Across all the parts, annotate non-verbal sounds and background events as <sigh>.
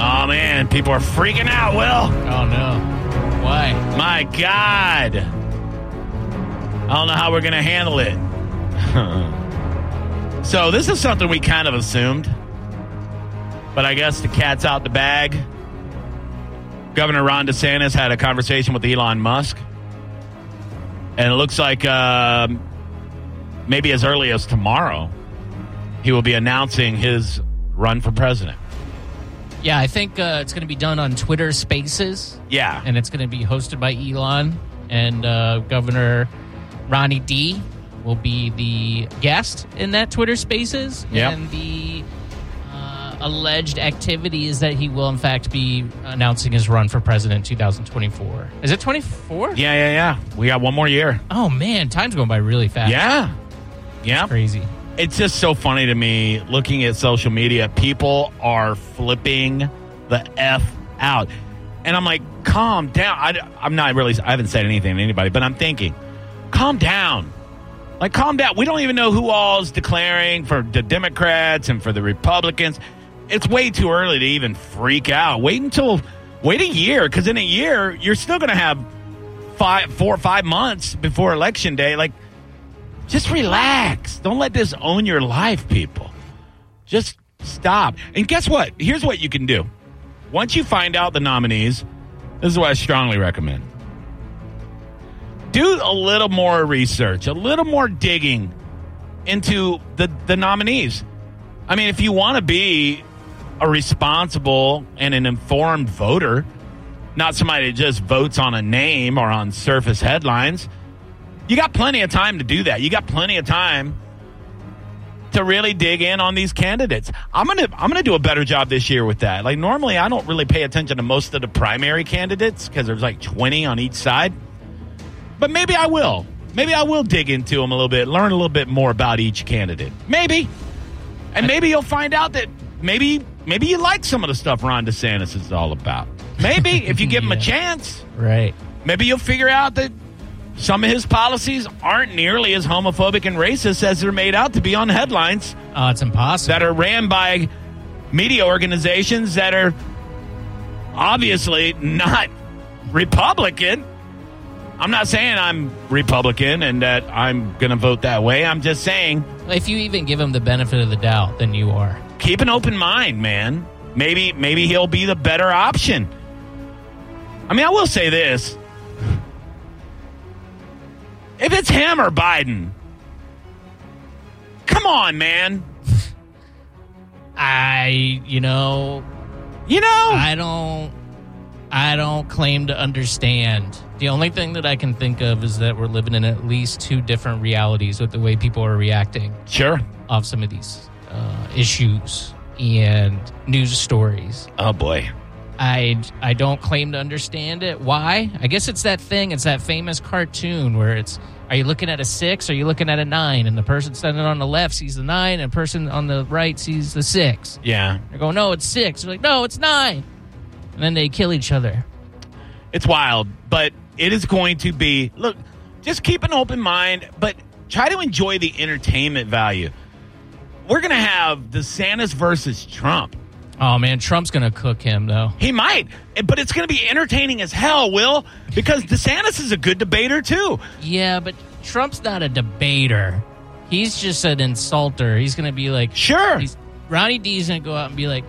Oh man, people are freaking out, Will. Oh no. Why? My God. I don't know how we're going to handle it. <laughs> so, this is something we kind of assumed. But I guess the cat's out the bag. Governor Ron DeSantis had a conversation with Elon Musk. And it looks like uh, maybe as early as tomorrow, he will be announcing his run for president. Yeah, I think uh, it's going to be done on Twitter Spaces, Yeah. and it's going to be hosted by Elon and uh, Governor Ronnie D will be the guest in that Twitter Spaces. Yep. And the uh, alleged activity is that he will, in fact, be announcing his run for president in 2024. Is it 24? Yeah, yeah, yeah. We got one more year. Oh man, time's going by really fast. Yeah. Yeah. crazy. It's just so funny to me looking at social media. People are flipping the F out. And I'm like, calm down. I, I'm not really, I haven't said anything to anybody, but I'm thinking, calm down. Like, calm down. We don't even know who all is declaring for the Democrats and for the Republicans. It's way too early to even freak out. Wait until, wait a year, because in a year, you're still going to have five, four or five months before election day. Like, just relax. Don't let this own your life, people. Just stop. And guess what? Here's what you can do. Once you find out the nominees, this is what I strongly recommend. Do a little more research, a little more digging into the, the nominees. I mean, if you want to be a responsible and an informed voter, not somebody that just votes on a name or on surface headlines, you got plenty of time to do that. You got plenty of time to really dig in on these candidates. I'm gonna I'm gonna do a better job this year with that. Like normally, I don't really pay attention to most of the primary candidates because there's like 20 on each side. But maybe I will. Maybe I will dig into them a little bit, learn a little bit more about each candidate. Maybe, and maybe you'll find out that maybe maybe you like some of the stuff Ron DeSantis is all about. Maybe if you give him a <laughs> chance. Right. Maybe you'll figure out that some of his policies aren't nearly as homophobic and racist as they're made out to be on headlines Oh, it's impossible. that are ran by media organizations that are obviously not Republican. I'm not saying I'm Republican and that I'm going to vote that way. I'm just saying if you even give him the benefit of the doubt, then you are. keep an open mind, man. Maybe maybe he'll be the better option. I mean, I will say this. If it's him or Biden, come on, man. I, you know, You know, I don't I don't claim to understand. The only thing that I can think of is that we're living in at least two different realities with the way people are reacting sure. off some of these uh, issues and news stories. Oh boy. I I don't claim to understand it. Why? I guess it's that thing. It's that famous cartoon where it's are you looking at a six? Or are you looking at a nine? And the person standing on the left sees the nine, and the person on the right sees the six. Yeah, They're going, no, it's six. They're like, no, it's nine. And then they kill each other. it's wild, but it is going to be. Look, just keep an open mind, but try to enjoy the entertainment value. We're gonna have the DeSantis versus Trump. Oh man, Trump's gonna cook him though. He might, but it's going to be entertaining as hell, Will, because DeSantis is a good debater too. Yeah, but Trump's not a debater. He's just an insulter. He's gonna be like, Sure. he's, Ronnie D's gonna go out and be like,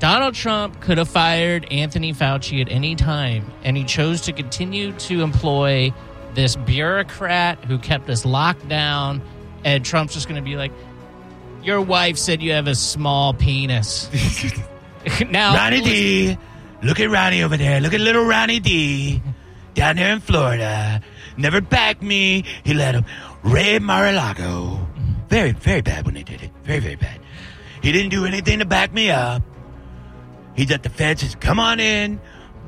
Donald Trump could have fired Anthony Fauci at any time, and he chose to continue to employ this bureaucrat who kept us locked down. And Trump's just gonna be like, your wife said you have a small penis. <laughs> now, Ronnie D. Look at Ronnie over there. Look at little Ronnie D. Down there in Florida. Never backed me. He let him raid Mar-a-Lago. Very, very bad when they did it. Very, very bad. He didn't do anything to back me up. He's at the fence. Says, "Come on in,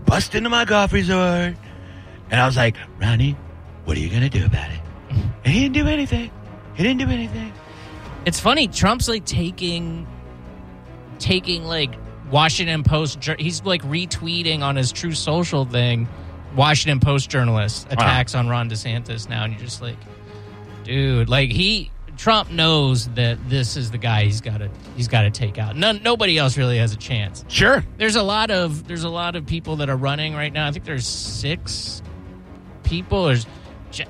bust into my golf resort." And I was like, "Ronnie, what are you gonna do about it?" And he didn't do anything. He didn't do anything. It's funny. Trump's like taking, taking like Washington Post. He's like retweeting on his Truth Social thing. Washington Post journalists attacks on Ron DeSantis now, and you're just like, dude, like he Trump knows that this is the guy he's got to he's got to take out. None, nobody else really has a chance. Sure. There's a lot of there's a lot of people that are running right now. I think there's six people. There's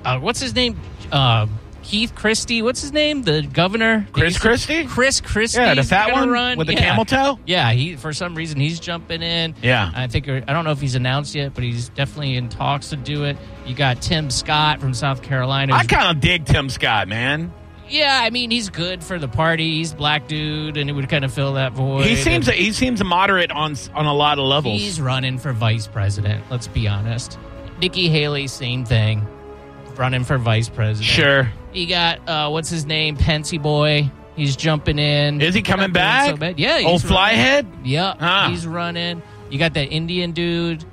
uh, what's his name? Uh, Keith Christie. What's his name? The governor. Chris Christie? Chris Christie. Yeah, the fat one run. with the Yeah. camel toe. Yeah, he for some reason he's jumping in. Yeah. I think I don't know if he's announced yet, but he's definitely in talks to do it. You got Tim Scott from South Carolina. I kind of dig Tim Scott, man. yeah, I mean he's good for the party. He's black dude, and it would kind of fill that void. He seems And he seems moderate on on a lot of levels. he's running for vice president. Let's be honest. Nikki Haley, same thing, running for vice president. Sure. You got uh, what's his name, Pensy boy. He's jumping in. Is he coming back? So bad. Yeah, Old he's running. flyhead. Yep, Ah. he's running. You got that Indian dude.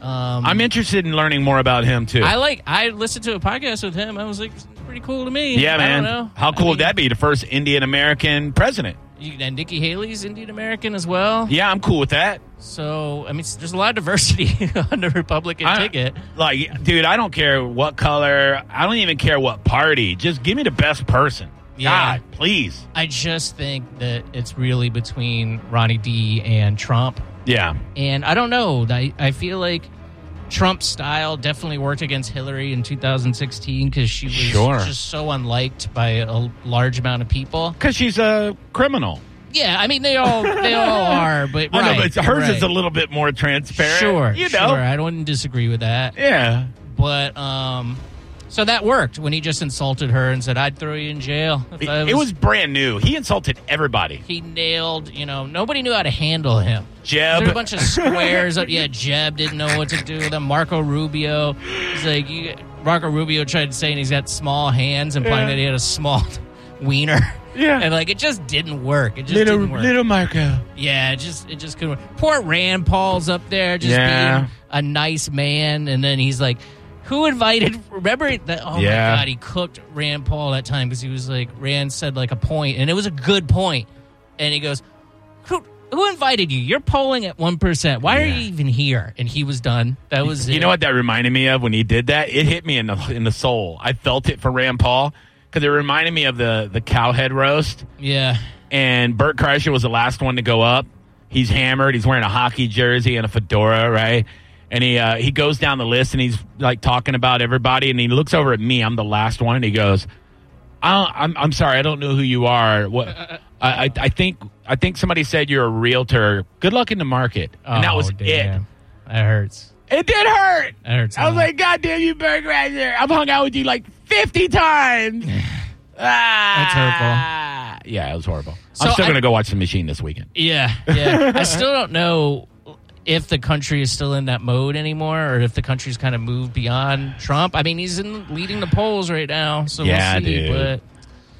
Um, I'm interested in learning more about him too. I like. I listened to a podcast with him. I was like, pretty cool to me. yeah, I man. don't know. How I cool mean, would that be? The first Indian American president. You, and Nikki Haley's Indian American as well. Yeah, I'm cool with that. So I mean, there's a lot of diversity <laughs> on the Republican I- ticket. Like, dude, I don't care what color. I don't even care what party. Just give me the best person. Yeah. God, please. I just think that it's really between Ronnie D and Trump. Yeah. And I don't know. I, I feel like Trump's style definitely worked against Hillary in 2016 because she was Sure. just so unliked by a large amount of people. Because she's a criminal. Yeah, I mean they all they all <laughs> are, but I know, but hers right. is a little bit more transparent. sure. You know. sure. I don't disagree with that. Yeah. But um, so that worked when he just insulted her and said, "I'd throw you in jail." It, I it was brand new. He insulted everybody. He nailed. You know, nobody knew how to handle him. Jeb. There's a bunch of <laughs> squares up. Yeah, Jeb didn't know what to do with him. Marco Rubio. He's like, you, Marco Rubio tried saying he's got small hands, implying Yeah. that he had a small <laughs> wiener. Yeah. And like it just didn't work. It just little didn't work. little Marco. Yeah, it just it just couldn't work. Poor Rand Paul's up there just Yeah. being a nice man, and then he's like, "Who invited?" Remember that? Oh Yeah. my god, he cooked Rand Paul that time because he was like, Rand said like a point, and it was a good point, and he goes, "Who who invited you? You're polling at one percent. Why are you even here?" And he was done. That was You it. know what that reminded me of when he did that? It hit me in the in the soul. I felt it for Rand Paul because it reminded me of the the cowhead roast. Yeah, And Bert Kreischer was the last one to go up. He's hammered. He's wearing a hockey jersey and a fedora, right? And he uh, he goes down the list and he's like talking about everybody. And he looks over at me. I'm the last one, and he goes, I don't, "I'm I'm sorry, I don't know who you are. What I, I I think I think somebody said you're a realtor. Good luck in the market." And that Oh, was it. That hurts. It did hurt. That hurts. I was like, God damn you, Bert Kreischer. I've hung out with you like 50 times. <sighs> ah. That's hurtful yeah, it was horrible. So I'm still I- going to go watch The Machine this weekend. Yeah, yeah. I still don't know if the country is still in that mode anymore, or if the country's kind of moved beyond Trump. I mean, he's in leading the polls right now, so Yeah, we'll see. dude. But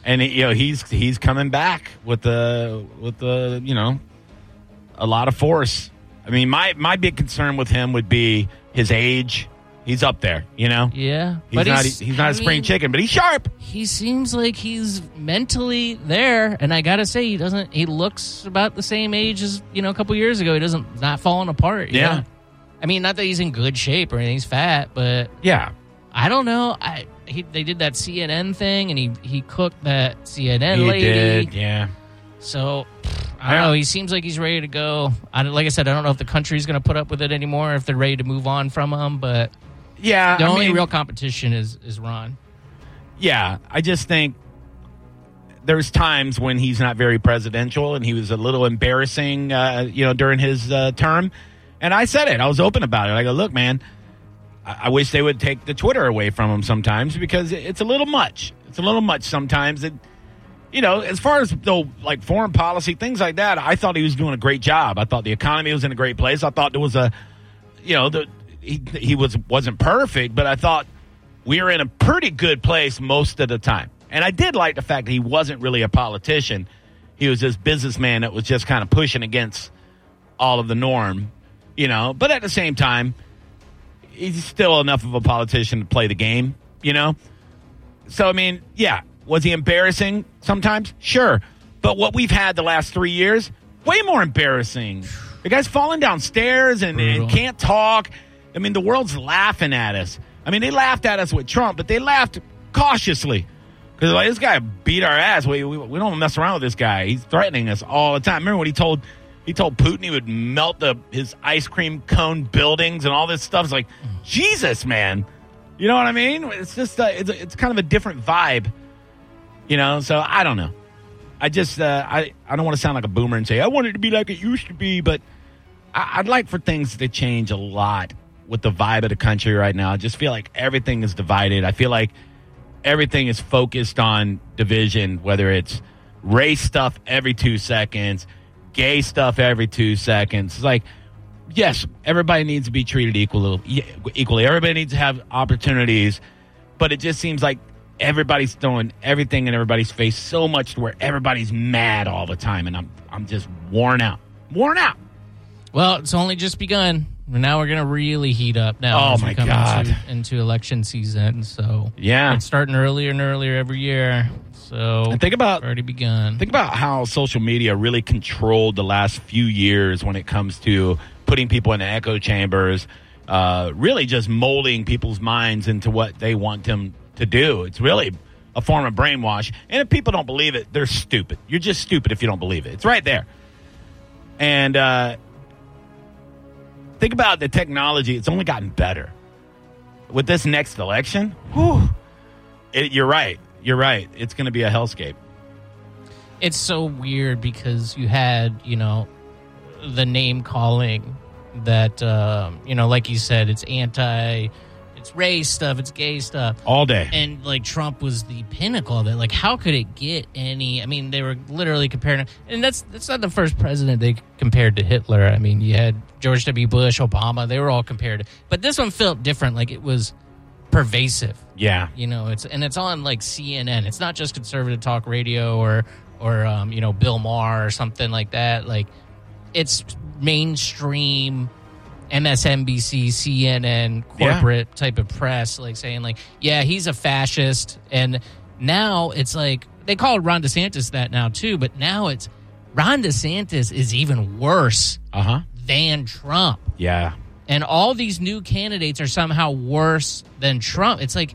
And you know, he's he's coming back with the with the, you know, a lot of force. I mean, my my big concern with him would be his age. He's up there, you know. yeah, He's but not he's, not I a spring mean, chicken, but he's sharp. He seems like he's mentally there, and I gotta say, he doesn't. He looks about the same age as you know a couple years ago. He doesn't not falling apart. Yeah. know? I mean, not that he's in good shape or anything. He's fat, but Yeah. I don't know. I he, they did that CNN thing, and he he cooked that CNN He lady. did. Yeah. So I don't know. He seems like he's ready to go. I, like I said, I don't know if the country's going to put up with it anymore, if they're ready to move on from him. But Yeah. the I only mean- real competition is is Ron. Yeah, I just think there's times when he's not very presidential, and he was a little embarrassing, uh, you know, during his uh, term. And I said it. I was open about it. I go, look, man, I, I wish they would take the Twitter away from him sometimes because it's a little much. It's a little much sometimes. It, you know, as far as though like foreign policy things like that, I thought he was doing a great job. I thought the economy was in a great place. I thought there was a, you know, the he, he was wasn't perfect, but I thought we were in a pretty good place most of the time. And I did like the fact that he wasn't really a politician. he was this businessman that was just kind of pushing against all of the norm, you know. But at the same time, he's still enough of a politician to play the game, you know. So I mean, yeah, was he embarrassing sometimes? Sure, but what we've had the last three years, way more embarrassing. The guy's falling downstairs and, and can't talk. I mean, the world's laughing at us. I mean, they laughed at us with Trump, but they laughed cautiously because like this guy beat our ass. We, we we don't mess around with this guy. He's threatening us all the time. Remember what he told? He told Putin he would melt the his ice cream cone buildings and all this stuff. It's like Jesus, man. You know what I mean? It's just uh, it's it's kind of a different vibe. You know, so I don't know. I just uh, I I don't want to sound like a boomer and say I want it to be like it used to be, but I, I'd like for things to change a lot with the vibe of the country right now. I just feel like everything is divided. I feel like everything is focused on division, whether it's race stuff every two seconds, gay stuff every two seconds. It's like, yes, everybody needs to be treated equally. Equally, everybody needs to have opportunities, but it just seems like everybody's throwing everything in everybody's face so much to where everybody's mad all the time, and I'm I'm just worn out, worn out. Well, it's only just begun. Now we're gonna really heat up now. Oh, as we my come God. Into, into election season, so Yeah. it's starting earlier and earlier every year. So And think about already begun. Think about how social media really controlled the last few years when it comes to putting people in echo chambers, uh, really just molding people's minds into what they want them to do. It's really a form of brainwash. And if people don't believe it, they're stupid. You're just stupid if you don't believe it. It's right there. And uh, think about the technology, it's only gotten better. With this next election, whew, it, you're right. You're right. It's going to be a hellscape. it's so weird because you had you know the name calling that um, you know like you said it's anti it's race stuff it's gay stuff All day. and like Trump was the pinnacle of it. Like, how could it get any? I mean, they were literally comparing, and that's that's not the first president they compared to Hitler. I mean, you had George W. Bush, Obama. They were all compared, but this one felt different. Like it was pervasive. Yeah. You know, it's and it's on like CNN. It's not just conservative talk radio or or um, you know Bill Maher or something like that. Like it's mainstream MSNBC, CNN, corporate type of press, like saying like, yeah, he's a fascist, and now it's like they call Ron DeSantis that now too, but now it's Ron DeSantis is even worse Uh huh. than Trump Yeah. and all these new candidates are somehow worse than Trump. It's like,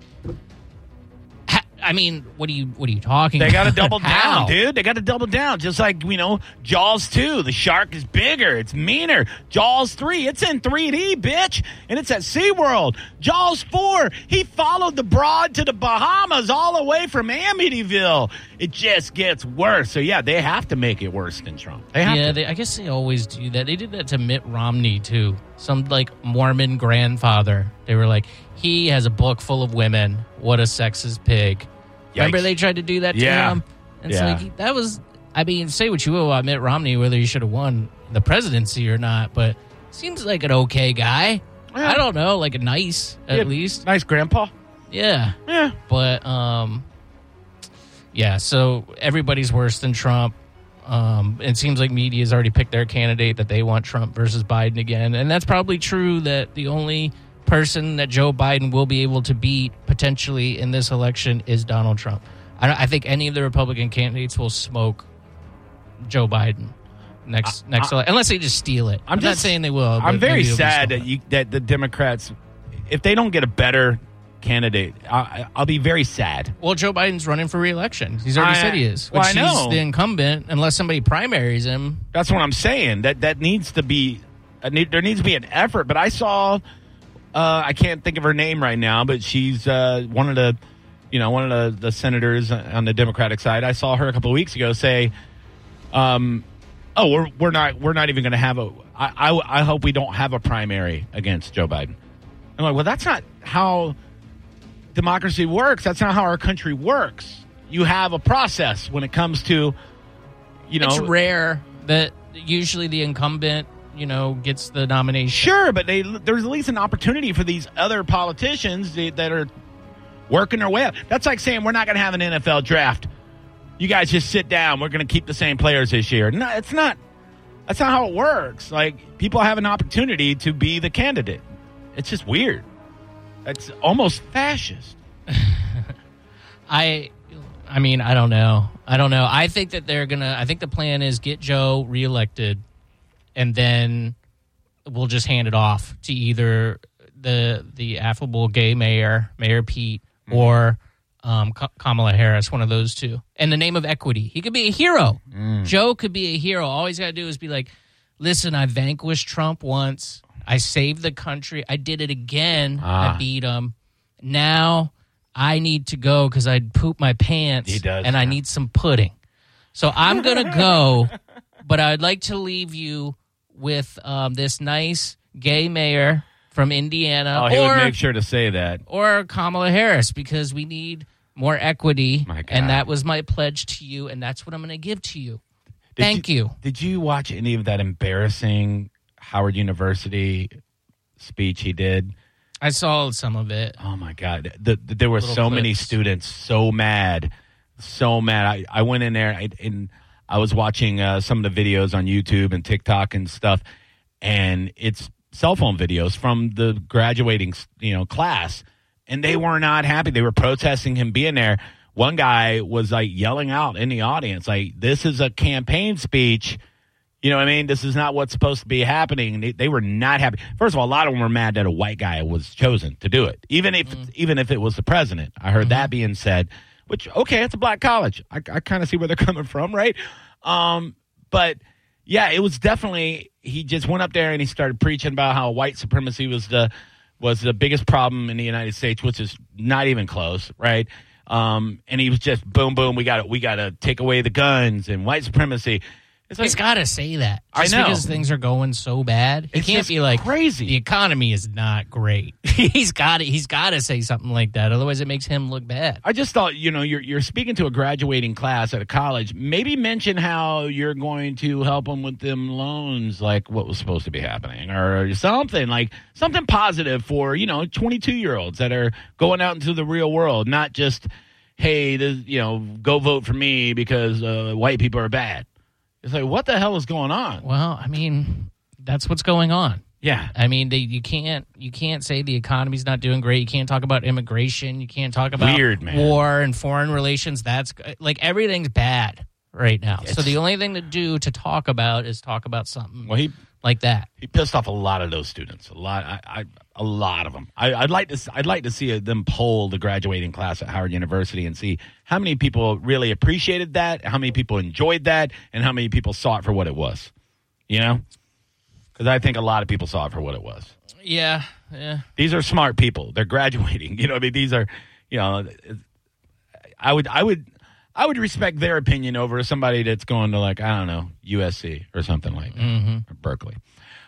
I mean, what are you what are you talking? They got to double <laughs> down, dude. They got to double down. Just like, you know, Jaws 2. The shark is bigger. It's meaner. Jaws 3. It's in 3D, bitch. And it's at SeaWorld. Jaws 4. He followed the broad to the Bahamas all the way from Amityville. It just gets worse. So, yeah, they have to make it worse than Trump. They have Yeah, to. they, I guess they always do that. They did that to Mitt Romney too. Some like Mormon grandfather. They were like, he has a book full of women. What a sexist pig. Remember they tried to do that to Yeah. him? And it's Yeah. like that was. I mean, say what you will about Mitt Romney, whether he should have won the presidency or not, but seems like an okay guy. Yeah. I don't know, like a nice at least. Nice grandpa. Yeah. Yeah. But um yeah, so everybody's worse than Trump. Um, it seems like media has already picked their candidate that they want Trump versus Biden again, and that's probably true. That the only person that Joe Biden will be able to beat potentially in this election is Donald Trump. I, don't- I think any of the Republican candidates will smoke Joe Biden next next ele- unless they just steal it. I'm, not just- saying they will. I'm very maybe it'll be sad that you that the Democrats, if they don't get a better candidate, I, I'll be very sad. Well, Joe Biden's running for reelection. He's already I- said he is. well, I he's know. the incumbent unless somebody primaries him. That's what I'm saying. That that needs to be. need- There needs to be an effort. But I saw. Uh, I can't think of her name right now, but she's uh, one of the, you know, one of the, the senators on the Democratic side. I saw her a couple of weeks ago say, um, "Oh, we're we're not we're not even going to have a. I, I I hope we don't have a primary against Joe Biden." I'm like, well, that's not how democracy works. That's not how our country works. You have a process when it comes to, you know, it's rare that usually the incumbent, you know, gets the nomination. Sure, but they, there's at least an opportunity for these other politicians that that are working their way up. That's like saying we're not going to have an NFL draft. you guys just sit down. We're going to keep the same players this year. No, it's not. That's not how it works. Like people have an opportunity to be the candidate. It's just weird. It's almost fascist. <laughs> I I mean, I don't know. I don't know. I think that they're gonna. I think the plan is get Joe reelected, and then we'll just hand it off to either the the affable gay mayor, Mayor Pete, Mm-hmm. or um, Ka- Kamala Harris. One of those two. And the name of equity, he could be a hero. Mm. Joe could be a hero. All he's got to do is be like, "Listen, I vanquished Trump once. I saved the country. I did it again. Ah. I beat him. Now." I need to go because I'd poop my pants He does and I need some pudding. So I'm going <laughs> to go, but I'd like to leave you with um, this nice gay mayor from Indiana Oh, he or, would make sure to say that. or Kamala Harris because we need more equity. My God. And that was my pledge to you, and that's what I'm going to give to you. Did Thank you. Did you watch any of that embarrassing Howard University speech he did? I saw some of it. Oh my God! The, the- there were Little so many students so mad, so mad. I, I went in there I, and I was watching uh, some of the videos on YouTube and TikTok and stuff, and it's cell phone videos from the graduating you know class, and they were not happy. They were protesting him being there. One guy was like yelling out in the audience, like, "This is a campaign speech." You know what I mean? This is not what's supposed to be happening. They, they were not happy. First of all, a lot of them were mad that a white guy was chosen to do it, even if even if it was the president. I heard that being said. Which okay, it's a black college. I, I kind of see where they're <laughs> coming from, right? Um, but yeah, it was definitely. He just went up there and he started preaching about how white supremacy was the was the biggest problem in the United States, which is not even close, right? Um, and he was just boom, boom. We got to we got to take away the guns and white supremacy. It's He's got to say that. I Just know. because things are going so bad, he It's can't just be like crazy. The economy is not great. <laughs> he's got to. He's got to say something like that. Otherwise, it makes him look bad. I just thought, you know, you're you're speaking to a graduating class at a college. Maybe mention how you're going to help them with them loans, like what was supposed to be happening, or something like something positive for you know 22 year olds that are going out into the real world, not just hey, this, you know, go vote for me because uh, white people are bad. It's like what the hell is going on? Well, I mean, that's what's going on. Yeah, I mean, they, you can't you can't say the economy's not doing great. You can't talk about immigration. You can't talk about Weird, man. war and foreign relations. That's like everything's bad right now. so the only thing to do to talk about is talk about something well he like that. he pissed off a lot of those students. A lot, I, I a lot of them. I, I'd like to, I'd like to see uh, them poll the graduating class at Howard University and see how many people really appreciated that, how many people enjoyed that, and how many people saw it for what it was. You know, because I think a lot of people saw it for what it was. Yeah, yeah. These are smart people. They're <laughs> graduating. You know, I mean, these are, you know, I would, I would. I would respect their opinion over somebody that's going to like I don't know USC or something like that, or Berkeley.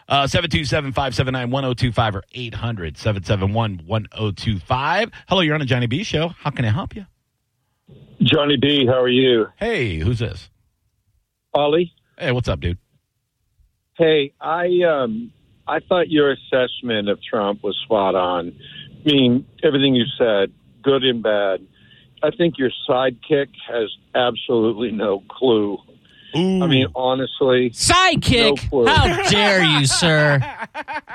Uh, 727-579-1025 or 800-771-1025. Hello, you're on the Johnny B show. How can I help you? Johnny B, how are you? Hey, who's this? Ollie? Hey, what's up, dude? Hey, I um I thought your assessment of Trump was spot on. I mean, everything you said, good and bad. I think your sidekick has absolutely no clue. Ooh. I mean, honestly, No Sidekick. clue. How dare you, sir?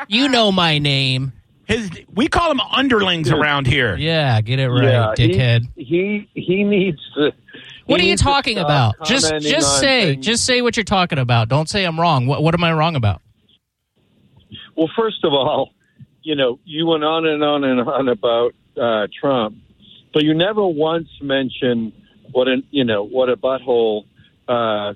You know my name. his we call him underlings around here. Yeah, get it right, yeah, dickhead. He, he he needs to. what are you talking about? Just just say things. just say what you're talking about. Don't say I'm wrong. What what am I wrong about? Well, first of all, you know, you went on and on and on about uh, Trump, but you never once mentioned what an you know what a butthole, uh,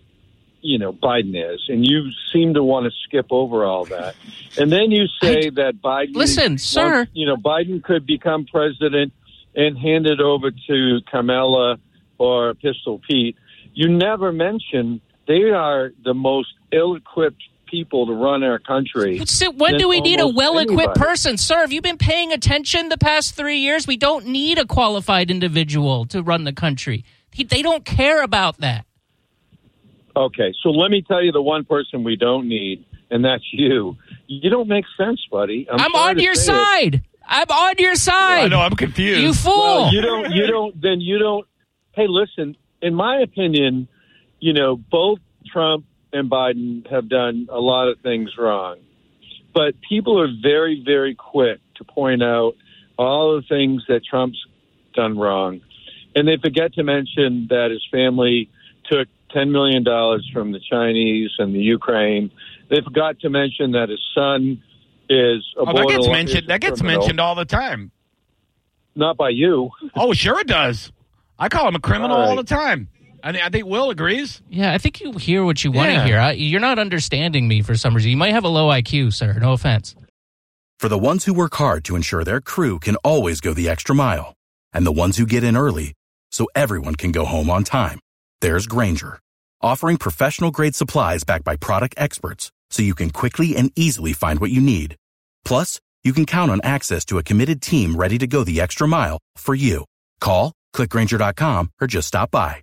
you know, Biden is, and you seem to want to skip over all that, and then you say that Biden. Listen, wants- sir. you know, Biden could become president and hand it over to Kamala or Pistol Pete. You never mention they are the most ill-equipped people to run our country. So when do we need a well-equipped person, sir? Have you been paying attention the past three years? We don't need a qualified individual to run the country. They don't care about that. Okay, so let me tell you the one person we don't need, and that's you. You don't make sense, buddy. I'm, I'm, on your say it. side. I'm on your side. I know I'm confused. you fool. Well, you don't. You don't. Then you don't. Hey, listen. in my opinion, you know, both Trump and Biden have done a lot of things wrong. But people are very, very quick to point out all the things that Trump's done wrong. And they forget to mention that his family took $10 million from the Chinese and the Ukraine. They forgot to mention that his son is a Oh, that gets mentioned. That gets criminal. mentioned all the time. Not by you. Oh, sure it does. I call him a criminal All all, right. the time. I, think- I think Will agrees. Yeah, I think you hear what you want to Yeah. hear. I, you're not understanding me for some reason. You might have a low IQ, sir. No offense. For the ones who work hard to ensure their crew can always go the extra mile, and the ones who get in early so everyone can go home on time, there's Grainger, offering professional grade supplies backed by product experts so you can quickly and easily find what you need. Plus, you can count on access to a committed team ready to go the extra mile for you. Call, clickgrainger.com, or just stop by.